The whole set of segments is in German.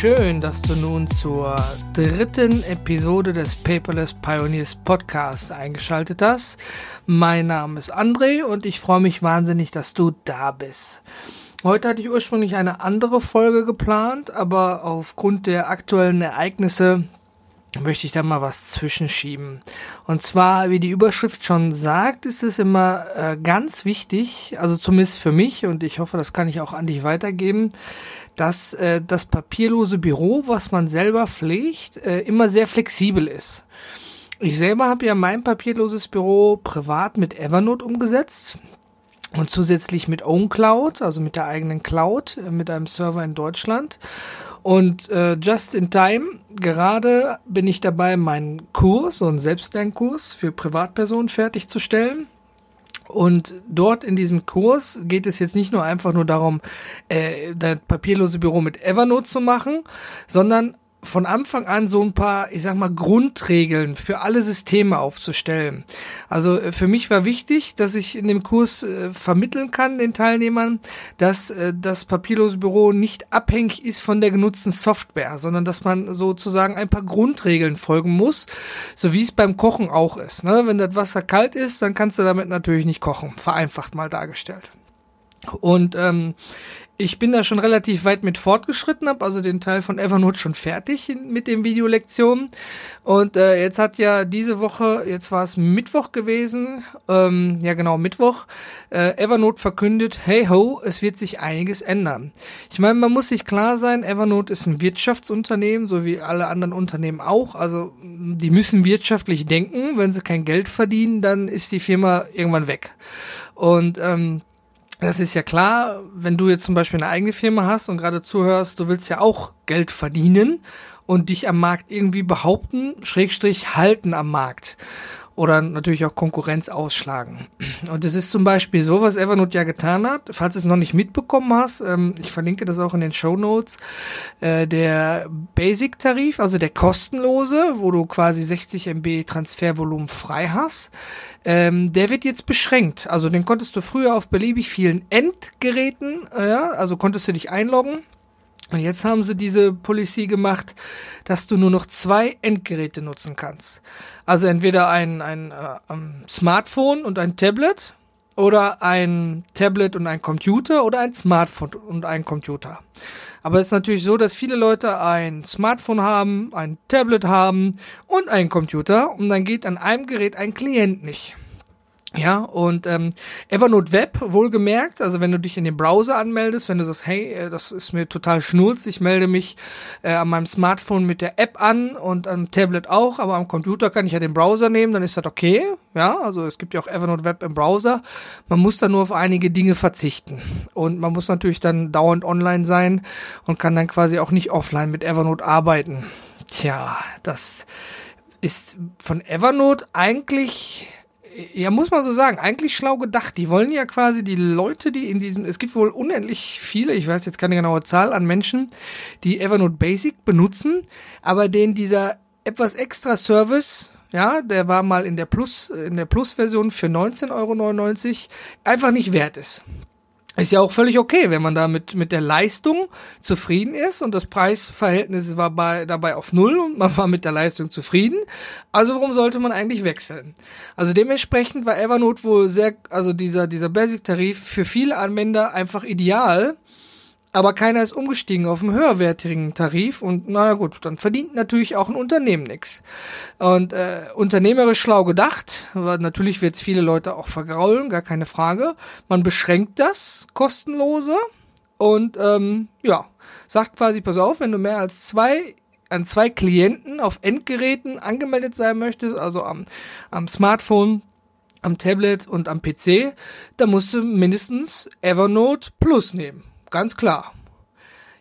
Schön, dass du nun zur dritten Episode des Paperless Pioneers Podcast eingeschaltet hast. Mein Name ist André und ich freue mich wahnsinnig, dass du da bist. Heute hatte ich ursprünglich eine andere Folge geplant, aber aufgrund der aktuellen Ereignisse möchte ich da mal was zwischenschieben. Und zwar, wie die Überschrift schon sagt, ist es immer äh, ganz wichtig, also zumindest für mich, und ich hoffe, das kann ich auch an dich weitergeben, dass äh, das papierlose Büro, was man selber pflegt, äh, immer sehr flexibel ist. Ich selber habe ja mein papierloses Büro privat mit Evernote umgesetzt und zusätzlich mit OwnCloud, also mit der eigenen Cloud, äh, mit einem Server in Deutschland. Und äh, just in time, gerade bin ich dabei, meinen Kurs, so einen Selbstlernkurs für Privatpersonen fertigzustellen. Und dort in diesem Kurs geht es jetzt nicht nur einfach nur darum, äh, das papierlose Büro mit Evernote zu machen, sondern von Anfang an so ein paar, ich sag mal, Grundregeln für alle Systeme aufzustellen. Also äh, für mich war wichtig, dass ich in dem Kurs äh, vermitteln kann den Teilnehmern, dass äh, das papierlose Büro nicht abhängig ist von der genutzten Software, sondern dass man sozusagen ein paar Grundregeln folgen muss, so wie es beim Kochen auch ist. Ne? Wenn das Wasser kalt ist, dann kannst du damit natürlich nicht kochen, vereinfacht mal dargestellt. Und ähm, ich bin da schon relativ weit mit fortgeschritten, habe also den Teil von Evernote schon fertig mit den Videolektionen. Und äh, jetzt hat ja diese Woche, jetzt war es Mittwoch gewesen, ähm, ja genau, Mittwoch, äh, Evernote verkündet, hey ho, es wird sich einiges ändern. Ich meine, man muss sich klar sein, Evernote ist ein Wirtschaftsunternehmen, so wie alle anderen Unternehmen auch. Also die müssen wirtschaftlich denken. Wenn sie kein Geld verdienen, dann ist die Firma irgendwann weg. Und ähm, das ist ja klar, wenn du jetzt zum Beispiel eine eigene Firma hast und gerade zuhörst, du willst ja auch Geld verdienen und dich am Markt irgendwie behaupten, Schrägstrich halten am Markt oder natürlich auch Konkurrenz ausschlagen. Und es ist zum Beispiel so, was Evernote ja getan hat, falls du es noch nicht mitbekommen hast, ähm, ich verlinke das auch in den Show Notes, äh, der Basic-Tarif, also der kostenlose, wo du quasi 60 MB Transfervolumen frei hast, ähm, der wird jetzt beschränkt. Also den konntest du früher auf beliebig vielen Endgeräten, äh, also konntest du dich einloggen und jetzt haben sie diese Policy gemacht, dass du nur noch zwei Endgeräte nutzen kannst. Also entweder ein, ein, äh, ein Smartphone und ein Tablet oder ein Tablet und ein Computer oder ein Smartphone und ein Computer. Aber es ist natürlich so, dass viele Leute ein Smartphone haben, ein Tablet haben und einen Computer und dann geht an einem Gerät ein Klient nicht. Ja, und ähm, Evernote Web, wohlgemerkt, also wenn du dich in den Browser anmeldest, wenn du sagst, hey, äh, das ist mir total schnurz, ich melde mich äh, an meinem Smartphone mit der App an und am Tablet auch, aber am Computer kann ich ja den Browser nehmen, dann ist das okay. Ja, also es gibt ja auch Evernote Web im Browser. Man muss dann nur auf einige Dinge verzichten. Und man muss natürlich dann dauernd online sein und kann dann quasi auch nicht offline mit Evernote arbeiten. Tja, das ist von Evernote eigentlich ja, muss man so sagen, eigentlich schlau gedacht. Die wollen ja quasi die Leute, die in diesem, es gibt wohl unendlich viele, ich weiß jetzt keine genaue Zahl an Menschen, die Evernote Basic benutzen, aber denen dieser etwas extra Service, ja, der war mal in der Plus, in der Plus-Version für 19,99 Euro einfach nicht wert ist. Ist ja auch völlig okay, wenn man da mit, mit der Leistung zufrieden ist und das Preisverhältnis war bei, dabei auf Null und man war mit der Leistung zufrieden. Also warum sollte man eigentlich wechseln? Also dementsprechend war Evernote wohl sehr, also dieser, dieser Basic-Tarif für viele Anwender einfach ideal, aber keiner ist umgestiegen auf einen höherwertigen Tarif und naja gut, dann verdient natürlich auch ein Unternehmen nichts. Und äh, unternehmerisch schlau gedacht, weil natürlich wird es viele Leute auch vergraulen, gar keine Frage. Man beschränkt das kostenlose und ähm, ja, sagt quasi, pass auf, wenn du mehr als zwei an zwei Klienten auf Endgeräten angemeldet sein möchtest, also am, am Smartphone, am Tablet und am PC, dann musst du mindestens Evernote Plus nehmen ganz klar.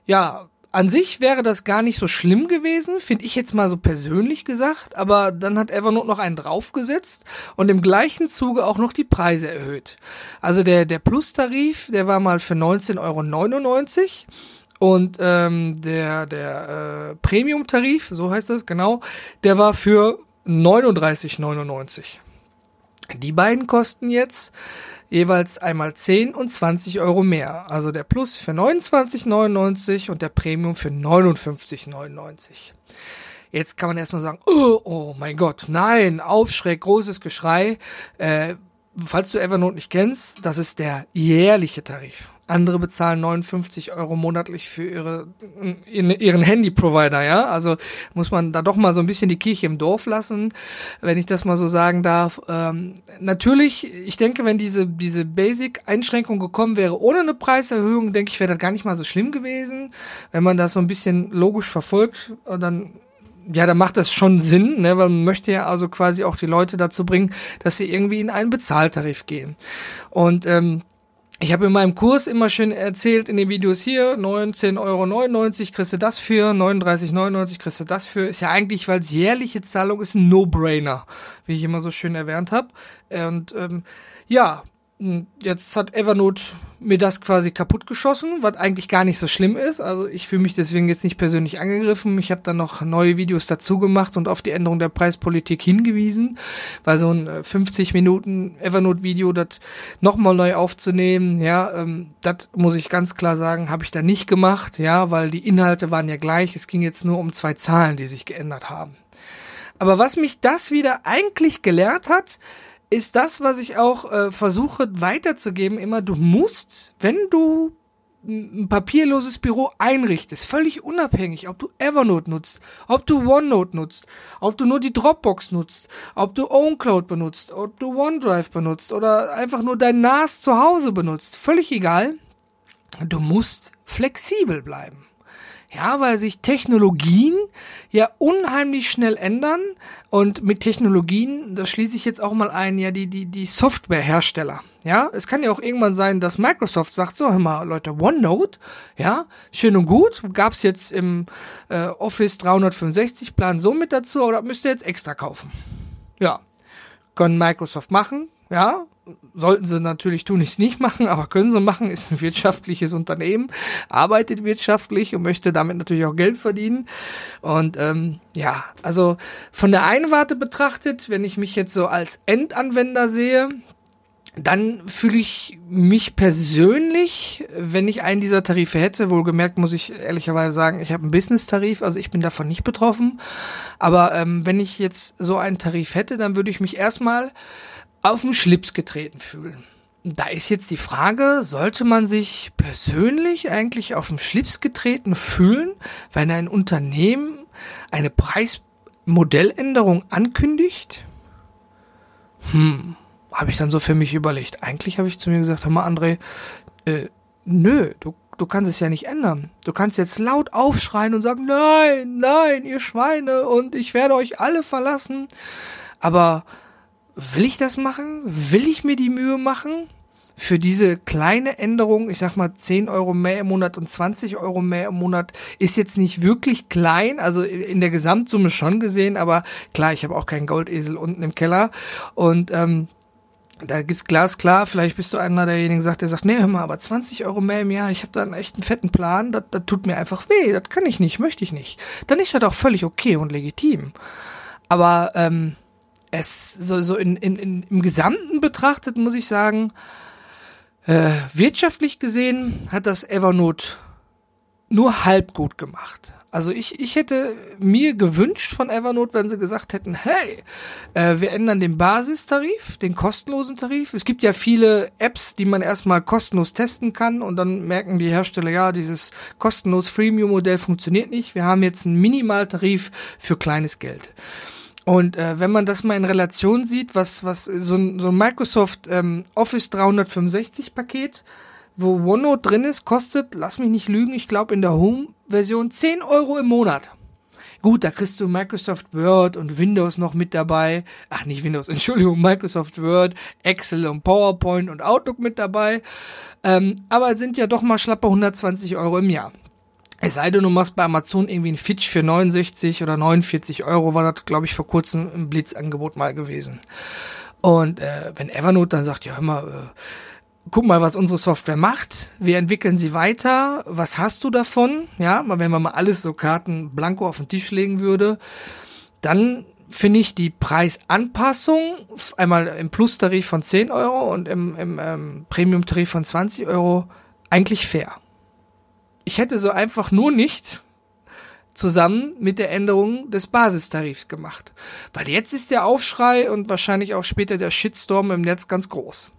Ja, an sich wäre das gar nicht so schlimm gewesen, finde ich jetzt mal so persönlich gesagt, aber dann hat Evernote noch einen draufgesetzt und im gleichen Zuge auch noch die Preise erhöht. Also der, der Plus-Tarif, der war mal für 19,99 Euro und ähm, der, der äh, Premium-Tarif, so heißt das genau, der war für 39,99. Die beiden kosten jetzt jeweils einmal 10 und 20 Euro mehr. Also der Plus für 29,99 und der Premium für 59,99. Jetzt kann man erstmal sagen, oh, oh mein Gott, nein, Aufschreck, großes Geschrei. Äh, falls du Evernote nicht kennst, das ist der jährliche Tarif. Andere bezahlen 59 Euro monatlich für ihre, ihren Handy-Provider, ja. Also muss man da doch mal so ein bisschen die Kirche im Dorf lassen, wenn ich das mal so sagen darf. Ähm, natürlich, ich denke, wenn diese, diese Basic-Einschränkung gekommen wäre ohne eine Preiserhöhung, denke ich, wäre das gar nicht mal so schlimm gewesen. Wenn man das so ein bisschen logisch verfolgt, dann ja, dann macht das schon Sinn, ne? weil man möchte ja also quasi auch die Leute dazu bringen, dass sie irgendwie in einen Bezahltarif gehen. Und ähm, ich habe in meinem Kurs immer schön erzählt in den Videos hier, 19,99 Euro kriegst du das für, 39,99 kriegst du das für. Ist ja eigentlich, weil es jährliche Zahlung ist, ein No-Brainer, wie ich immer so schön erwähnt habe. Und ähm, ja, jetzt hat Evernote mir das quasi kaputt geschossen, was eigentlich gar nicht so schlimm ist. Also ich fühle mich deswegen jetzt nicht persönlich angegriffen. Ich habe dann noch neue Videos dazu gemacht und auf die Änderung der Preispolitik hingewiesen, weil so ein 50 äh, Minuten Evernote-Video, das nochmal neu aufzunehmen, ja, ähm, das muss ich ganz klar sagen, habe ich da nicht gemacht, ja, weil die Inhalte waren ja gleich. Es ging jetzt nur um zwei Zahlen, die sich geändert haben. Aber was mich das wieder eigentlich gelehrt hat, ist das, was ich auch äh, versuche weiterzugeben, immer, du musst, wenn du ein papierloses Büro einrichtest, völlig unabhängig, ob du Evernote nutzt, ob du OneNote nutzt, ob du nur die Dropbox nutzt, ob du OwnCloud benutzt, ob du OneDrive benutzt oder einfach nur dein NAS zu Hause benutzt, völlig egal. Du musst flexibel bleiben. Ja, weil sich Technologien ja unheimlich schnell ändern und mit Technologien, das schließe ich jetzt auch mal ein, ja, die, die, die Softwarehersteller. Ja, es kann ja auch irgendwann sein, dass Microsoft sagt, so, hör mal, Leute, OneNote, ja, schön und gut, gab's jetzt im äh, Office 365 Plan so mit dazu, oder müsst ihr jetzt extra kaufen? Ja, können Microsoft machen, ja, sollten sie natürlich tun, ich nicht machen, aber können sie machen, ist ein wirtschaftliches Unternehmen, arbeitet wirtschaftlich und möchte damit natürlich auch Geld verdienen. Und ähm, ja, also von der einen Warte betrachtet, wenn ich mich jetzt so als Endanwender sehe, dann fühle ich mich persönlich, wenn ich einen dieser Tarife hätte, wohlgemerkt muss ich ehrlicherweise sagen, ich habe einen Business-Tarif, also ich bin davon nicht betroffen. Aber ähm, wenn ich jetzt so einen Tarif hätte, dann würde ich mich erstmal auf den Schlips getreten fühlen. Da ist jetzt die Frage, sollte man sich persönlich eigentlich auf den Schlips getreten fühlen, wenn ein Unternehmen eine Preismodelländerung ankündigt? Hm, habe ich dann so für mich überlegt. Eigentlich habe ich zu mir gesagt, hör mal, André, äh, nö, du, du kannst es ja nicht ändern. Du kannst jetzt laut aufschreien und sagen, nein, nein, ihr Schweine, und ich werde euch alle verlassen. Aber will ich das machen? Will ich mir die Mühe machen? Für diese kleine Änderung, ich sag mal 10 Euro mehr im Monat und 20 Euro mehr im Monat, ist jetzt nicht wirklich klein, also in der Gesamtsumme schon gesehen, aber klar, ich habe auch keinen Goldesel unten im Keller und ähm, da gibt's glasklar, vielleicht bist du einer derjenigen, sagt, der sagt, nee, hör mal, aber 20 Euro mehr im Jahr, ich habe da einen echten fetten Plan, das, das tut mir einfach weh, das kann ich nicht, möchte ich nicht. Dann ist das auch völlig okay und legitim. Aber ähm, es so, so in, in, in, im Gesamten betrachtet, muss ich sagen, äh, wirtschaftlich gesehen hat das Evernote nur halb gut gemacht. Also ich, ich hätte mir gewünscht von Evernote, wenn sie gesagt hätten, hey, äh, wir ändern den Basistarif, den kostenlosen Tarif. Es gibt ja viele Apps, die man erstmal kostenlos testen kann und dann merken die Hersteller, ja, dieses kostenlos Freemium-Modell funktioniert nicht. Wir haben jetzt einen Minimaltarif für kleines Geld. Und äh, wenn man das mal in Relation sieht, was, was so ein, so ein Microsoft ähm, Office 365 Paket, wo OneNote drin ist, kostet, lass mich nicht lügen, ich glaube in der Home-Version 10 Euro im Monat. Gut, da kriegst du Microsoft Word und Windows noch mit dabei. Ach, nicht Windows, Entschuldigung, Microsoft Word, Excel und PowerPoint und Outlook mit dabei. Ähm, aber sind ja doch mal schlappe 120 Euro im Jahr. Es sei denn, du machst bei Amazon irgendwie ein Fitch für 69 oder 49 Euro, war das, glaube ich, vor kurzem im Blitzangebot mal gewesen. Und äh, wenn Evernote dann sagt, ja, hör mal, äh, guck mal, was unsere Software macht. Wir entwickeln sie weiter. Was hast du davon? Ja, wenn man mal alles so Karten blanko auf den Tisch legen würde, dann finde ich die Preisanpassung einmal im Plus-Tarif von 10 Euro und im, im ähm, Premium-Tarif von 20 Euro eigentlich fair. Ich hätte so einfach nur nicht zusammen mit der Änderung des Basistarifs gemacht. Weil jetzt ist der Aufschrei und wahrscheinlich auch später der Shitstorm im Netz ganz groß.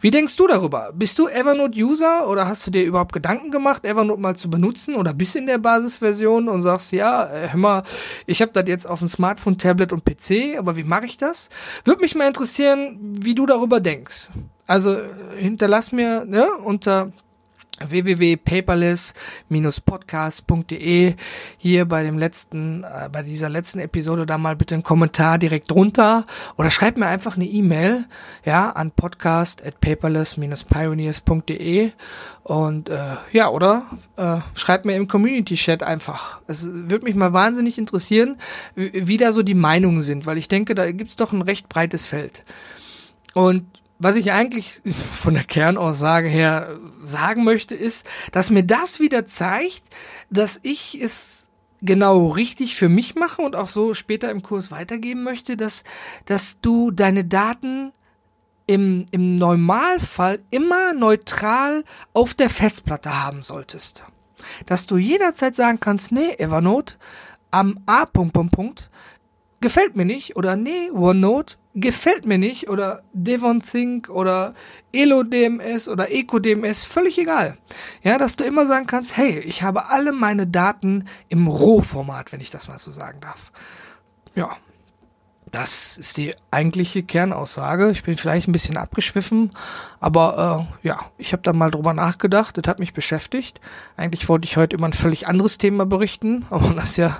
Wie denkst du darüber? Bist du Evernote-User oder hast du dir überhaupt Gedanken gemacht, Evernote mal zu benutzen oder bist in der Basisversion und sagst, ja, äh, hör mal, ich habe das jetzt auf dem Smartphone, Tablet und PC, aber wie mache ich das? Würde mich mal interessieren, wie du darüber denkst. Also äh, hinterlass mir ne, unter www.paperless-podcast.de hier bei dem letzten, äh, bei dieser letzten Episode da mal bitte einen Kommentar direkt drunter oder schreib mir einfach eine E-Mail, ja, an podcast at paperless-pioneers.de und äh, ja, oder äh, schreib mir im Community-Chat einfach. Es würde mich mal wahnsinnig interessieren, wie, wie da so die Meinungen sind, weil ich denke, da gibt's doch ein recht breites Feld. Und was ich eigentlich von der Kernaussage her sagen möchte, ist, dass mir das wieder zeigt, dass ich es genau richtig für mich mache und auch so später im Kurs weitergeben möchte, dass, dass du deine Daten im, im Normalfall immer neutral auf der Festplatte haben solltest. Dass du jederzeit sagen kannst, nee, Evernote am A. Punkt, Punkt, Punkt, gefällt mir nicht oder nee, OneNote gefällt mir nicht oder Devon Think oder Elo DMS oder Eco DMS, völlig egal. Ja, dass du immer sagen kannst, hey, ich habe alle meine Daten im Rohformat, wenn ich das mal so sagen darf. Ja, das ist die eigentliche Kernaussage. Ich bin vielleicht ein bisschen abgeschwiffen, aber äh, ja, ich habe da mal drüber nachgedacht. Das hat mich beschäftigt. Eigentlich wollte ich heute über ein völlig anderes Thema berichten, aber das ist ja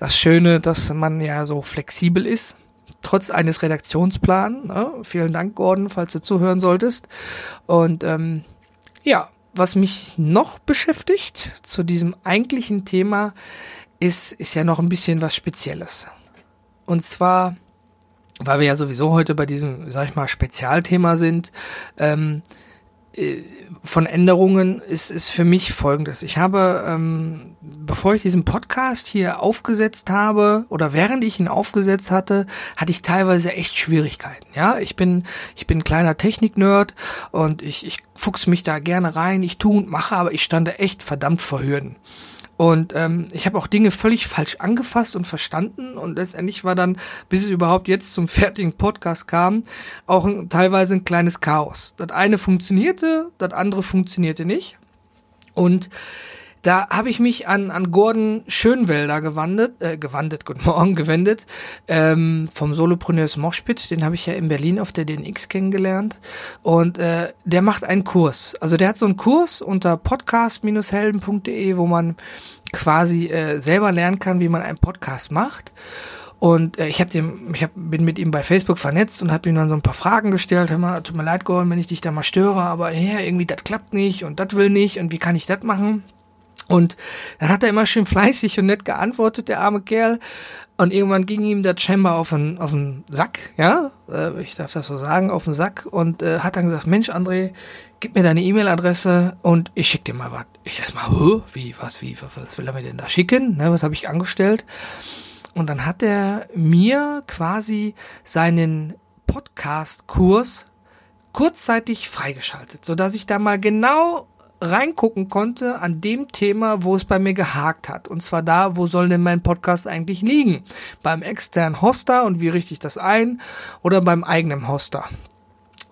das Schöne, dass man ja so flexibel ist trotz eines Redaktionsplans. Ne? Vielen Dank, Gordon, falls du zuhören solltest. Und ähm, ja, was mich noch beschäftigt zu diesem eigentlichen Thema ist, ist ja noch ein bisschen was Spezielles. Und zwar, weil wir ja sowieso heute bei diesem, sag ich mal, Spezialthema sind, ähm, äh, von Änderungen ist, ist für mich folgendes. Ich habe, ähm, bevor ich diesen Podcast hier aufgesetzt habe oder während ich ihn aufgesetzt hatte, hatte ich teilweise echt Schwierigkeiten. Ja, ich bin, ich bin ein kleiner Technik-Nerd und ich, ich fuchs mich da gerne rein, ich tue und mache, aber ich stand echt verdammt vor Hürden. Und ähm, ich habe auch Dinge völlig falsch angefasst und verstanden. Und letztendlich war dann, bis es überhaupt jetzt zum fertigen Podcast kam, auch ein, teilweise ein kleines Chaos. Das eine funktionierte, das andere funktionierte nicht. Und da habe ich mich an, an Gordon Schönwelder gewandet, äh, gewandet, guten Morgen, gewendet, ähm, vom Solopreneurs Moshpit, den habe ich ja in Berlin auf der DNX kennengelernt. Und äh, der macht einen Kurs. Also der hat so einen Kurs unter podcast-helden.de, wo man quasi äh, selber lernen kann, wie man einen Podcast macht. Und äh, ich, hab dem, ich hab, bin mit ihm bei Facebook vernetzt und habe ihm dann so ein paar Fragen gestellt. Hör mal, tut mir leid, Gordon, wenn ich dich da mal störe, aber ja, irgendwie das klappt nicht und das will nicht und wie kann ich das machen? Und dann hat er immer schön fleißig und nett geantwortet, der arme Kerl. Und irgendwann ging ihm der Chamber auf den, auf den Sack, ja, äh, ich darf das so sagen, auf den Sack und äh, hat dann gesagt, Mensch, André, gib mir deine E-Mail-Adresse und ich schick dir mal was. Ich erstmal, huh, wie, was, wie, was will er mir denn da schicken? Ne, was habe ich angestellt? Und dann hat er mir quasi seinen Podcast-Kurs kurzzeitig freigeschaltet, so dass ich da mal genau reingucken konnte an dem Thema, wo es bei mir gehakt hat. Und zwar da, wo soll denn mein Podcast eigentlich liegen? Beim externen Hoster und wie richte ich das ein? Oder beim eigenen Hoster?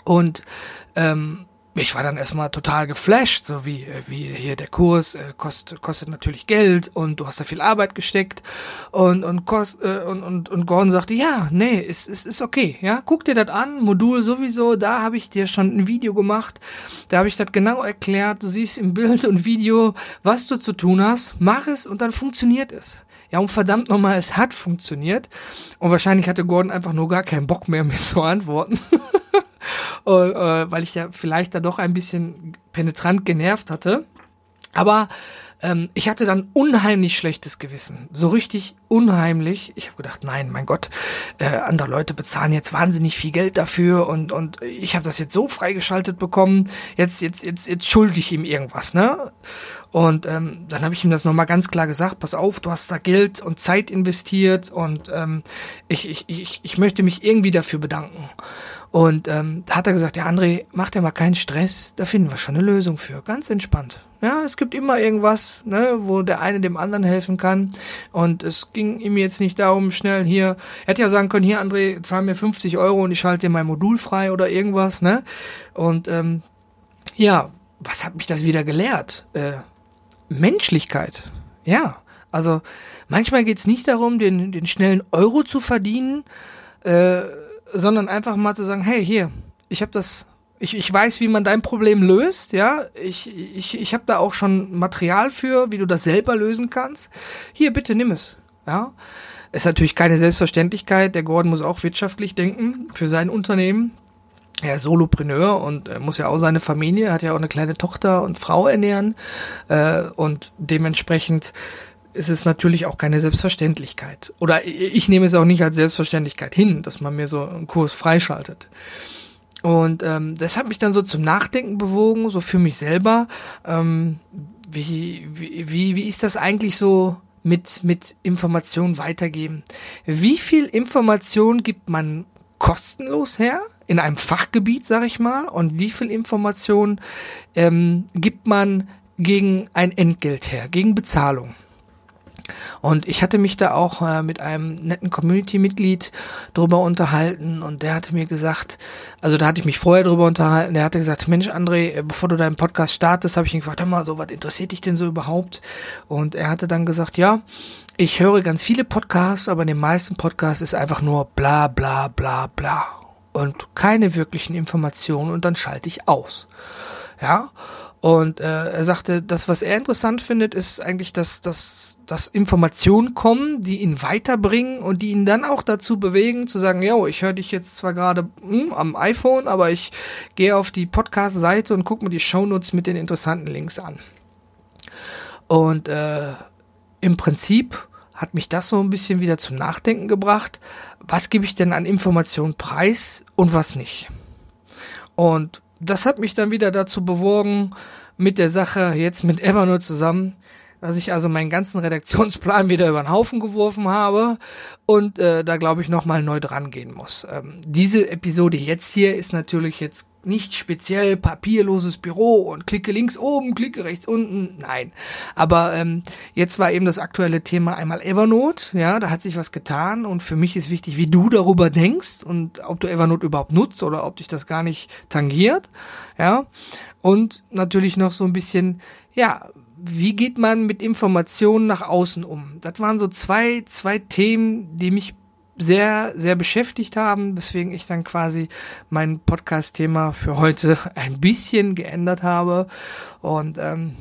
Und ähm, ich war dann erstmal total geflasht, so wie, äh, wie hier der Kurs äh, kostet, kostet natürlich Geld und du hast da viel Arbeit gesteckt und und kost, äh, und, und, und Gordon sagte, ja, nee, ist, ist, ist okay, ja, guck dir das an, Modul sowieso, da habe ich dir schon ein Video gemacht, da habe ich das genau erklärt, du siehst im Bild und Video, was du zu tun hast, mach es und dann funktioniert es. Ja, und verdammt nochmal, es hat funktioniert. Und wahrscheinlich hatte Gordon einfach nur gar keinen Bock mehr, mir zu antworten. Und, äh, weil ich ja vielleicht da doch ein bisschen penetrant genervt hatte. Aber ähm, ich hatte dann unheimlich schlechtes Gewissen. So richtig unheimlich. Ich habe gedacht, nein, mein Gott, äh, andere Leute bezahlen jetzt wahnsinnig viel Geld dafür und, und ich habe das jetzt so freigeschaltet bekommen. Jetzt, jetzt, jetzt, jetzt schulde ich ihm irgendwas, ne? Und ähm, dann habe ich ihm das nochmal ganz klar gesagt, pass auf, du hast da Geld und Zeit investiert und ähm, ich, ich, ich, ich möchte mich irgendwie dafür bedanken. Und ähm, da hat er gesagt, ja, André, mach dir mal keinen Stress, da finden wir schon eine Lösung für. Ganz entspannt. Ja, es gibt immer irgendwas, ne, wo der eine dem anderen helfen kann. Und es ging ihm jetzt nicht darum, schnell hier, er hätte ja sagen können, hier, André, zahl mir 50 Euro und ich schalte dir mein Modul frei oder irgendwas, ne? Und ähm, ja, was hat mich das wieder gelehrt? Äh, Menschlichkeit. Ja, also manchmal geht's nicht darum, den, den schnellen Euro zu verdienen, äh, sondern einfach mal zu sagen, hey, hier, ich habe das, ich, ich weiß, wie man dein Problem löst, ja, ich, ich, ich habe da auch schon Material für, wie du das selber lösen kannst. Hier, bitte nimm es, ja. Ist natürlich keine Selbstverständlichkeit, der Gordon muss auch wirtschaftlich denken für sein Unternehmen. Er ist Solopreneur und er muss ja auch seine Familie, hat ja auch eine kleine Tochter und Frau ernähren äh, und dementsprechend ist es natürlich auch keine Selbstverständlichkeit. Oder ich nehme es auch nicht als Selbstverständlichkeit hin, dass man mir so einen Kurs freischaltet. Und ähm, das hat mich dann so zum Nachdenken bewogen, so für mich selber. Ähm, wie, wie, wie, ist das eigentlich so mit, mit Informationen weitergeben? Wie viel Information gibt man kostenlos her in einem Fachgebiet, sag ich mal? Und wie viel Information ähm, gibt man gegen ein Entgelt her, gegen Bezahlung? Und ich hatte mich da auch äh, mit einem netten Community-Mitglied drüber unterhalten und der hatte mir gesagt, also da hatte ich mich vorher drüber unterhalten, der hatte gesagt, Mensch André, äh, bevor du deinen Podcast startest, habe ich ihn gefragt, hör mal, so was interessiert dich denn so überhaupt? Und er hatte dann gesagt, ja, ich höre ganz viele Podcasts, aber in den meisten Podcasts ist einfach nur bla bla bla bla und keine wirklichen Informationen und dann schalte ich aus. Ja, und äh, er sagte, das, was er interessant findet, ist eigentlich, dass, dass, dass Informationen kommen, die ihn weiterbringen und die ihn dann auch dazu bewegen, zu sagen, yo, ich höre dich jetzt zwar gerade hm, am iPhone, aber ich gehe auf die Podcast-Seite und gucke mir die Shownotes mit den interessanten Links an. Und äh, im Prinzip hat mich das so ein bisschen wieder zum Nachdenken gebracht. Was gebe ich denn an Informationen preis und was nicht? Und das hat mich dann wieder dazu bewogen, mit der Sache jetzt mit Evernote zusammen, dass ich also meinen ganzen Redaktionsplan wieder über den Haufen geworfen habe und äh, da glaube ich nochmal neu dran gehen muss. Ähm, diese Episode jetzt hier ist natürlich jetzt nicht speziell papierloses Büro und klicke links oben, klicke rechts unten. Nein. Aber ähm, jetzt war eben das aktuelle Thema einmal Evernote. Ja, da hat sich was getan und für mich ist wichtig, wie du darüber denkst und ob du Evernote überhaupt nutzt oder ob dich das gar nicht tangiert. Ja. Und natürlich noch so ein bisschen, ja, wie geht man mit Informationen nach außen um? Das waren so zwei, zwei Themen, die mich sehr, sehr beschäftigt haben, weswegen ich dann quasi mein Podcast-Thema für heute ein bisschen geändert habe. Und ähm,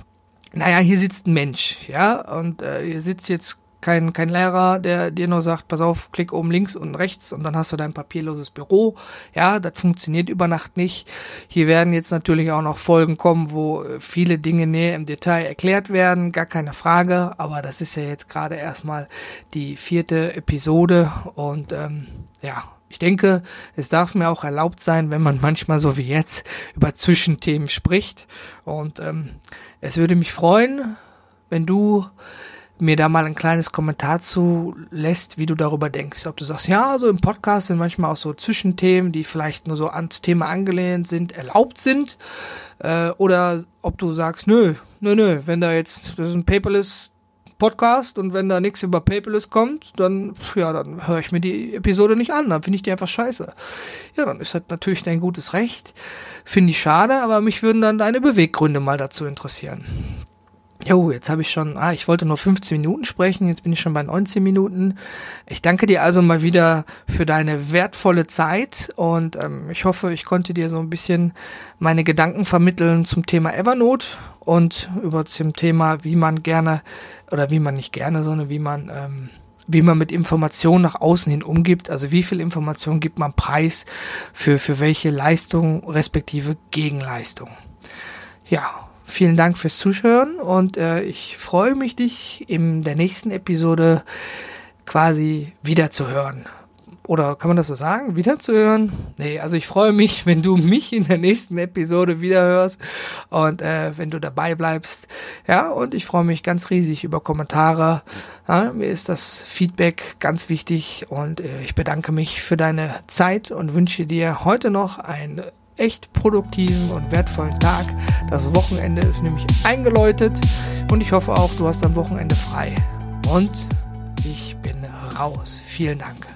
naja, hier sitzt ein Mensch, ja, und äh, hier sitzt jetzt kein, kein Lehrer, der dir nur sagt, pass auf, klick oben links und rechts und dann hast du dein papierloses Büro. Ja, das funktioniert über Nacht nicht. Hier werden jetzt natürlich auch noch Folgen kommen, wo viele Dinge näher im Detail erklärt werden, gar keine Frage, aber das ist ja jetzt gerade erstmal die vierte Episode und ähm, ja, ich denke, es darf mir auch erlaubt sein, wenn man manchmal so wie jetzt über Zwischenthemen spricht. Und ähm, es würde mich freuen, wenn du mir da mal ein kleines Kommentar zu lässt, wie du darüber denkst. Ob du sagst, ja, so im Podcast sind manchmal auch so Zwischenthemen, die vielleicht nur so ans Thema angelehnt sind, erlaubt sind. Äh, oder ob du sagst, nö, nö, nö, wenn da jetzt, das ist ein Paperless Podcast und wenn da nichts über Paperless kommt, dann, ja, dann höre ich mir die Episode nicht an, dann finde ich die einfach scheiße. Ja, dann ist das natürlich dein gutes Recht. Finde ich schade, aber mich würden dann deine Beweggründe mal dazu interessieren. Jo, jetzt habe ich schon, ah, ich wollte nur 15 Minuten sprechen, jetzt bin ich schon bei 19 Minuten. Ich danke dir also mal wieder für deine wertvolle Zeit und ähm, ich hoffe, ich konnte dir so ein bisschen meine Gedanken vermitteln zum Thema Evernote und über zum Thema, wie man gerne oder wie man nicht gerne, sondern wie man ähm, wie man mit Informationen nach außen hin umgibt, also wie viel Information gibt man preis für, für welche Leistung respektive Gegenleistung. Ja, vielen Dank fürs Zuhören und äh, ich freue mich, dich in der nächsten Episode quasi wieder zu hören. Oder kann man das so sagen? Wieder zu hören? Nee, also ich freue mich, wenn du mich in der nächsten Episode wieder hörst und äh, wenn du dabei bleibst. Ja, und ich freue mich ganz riesig über Kommentare. Ja, mir ist das Feedback ganz wichtig und äh, ich bedanke mich für deine Zeit und wünsche dir heute noch einen echt produktiven und wertvollen Tag. Das Wochenende ist nämlich eingeläutet und ich hoffe auch, du hast am Wochenende frei. Und ich bin raus. Vielen Dank.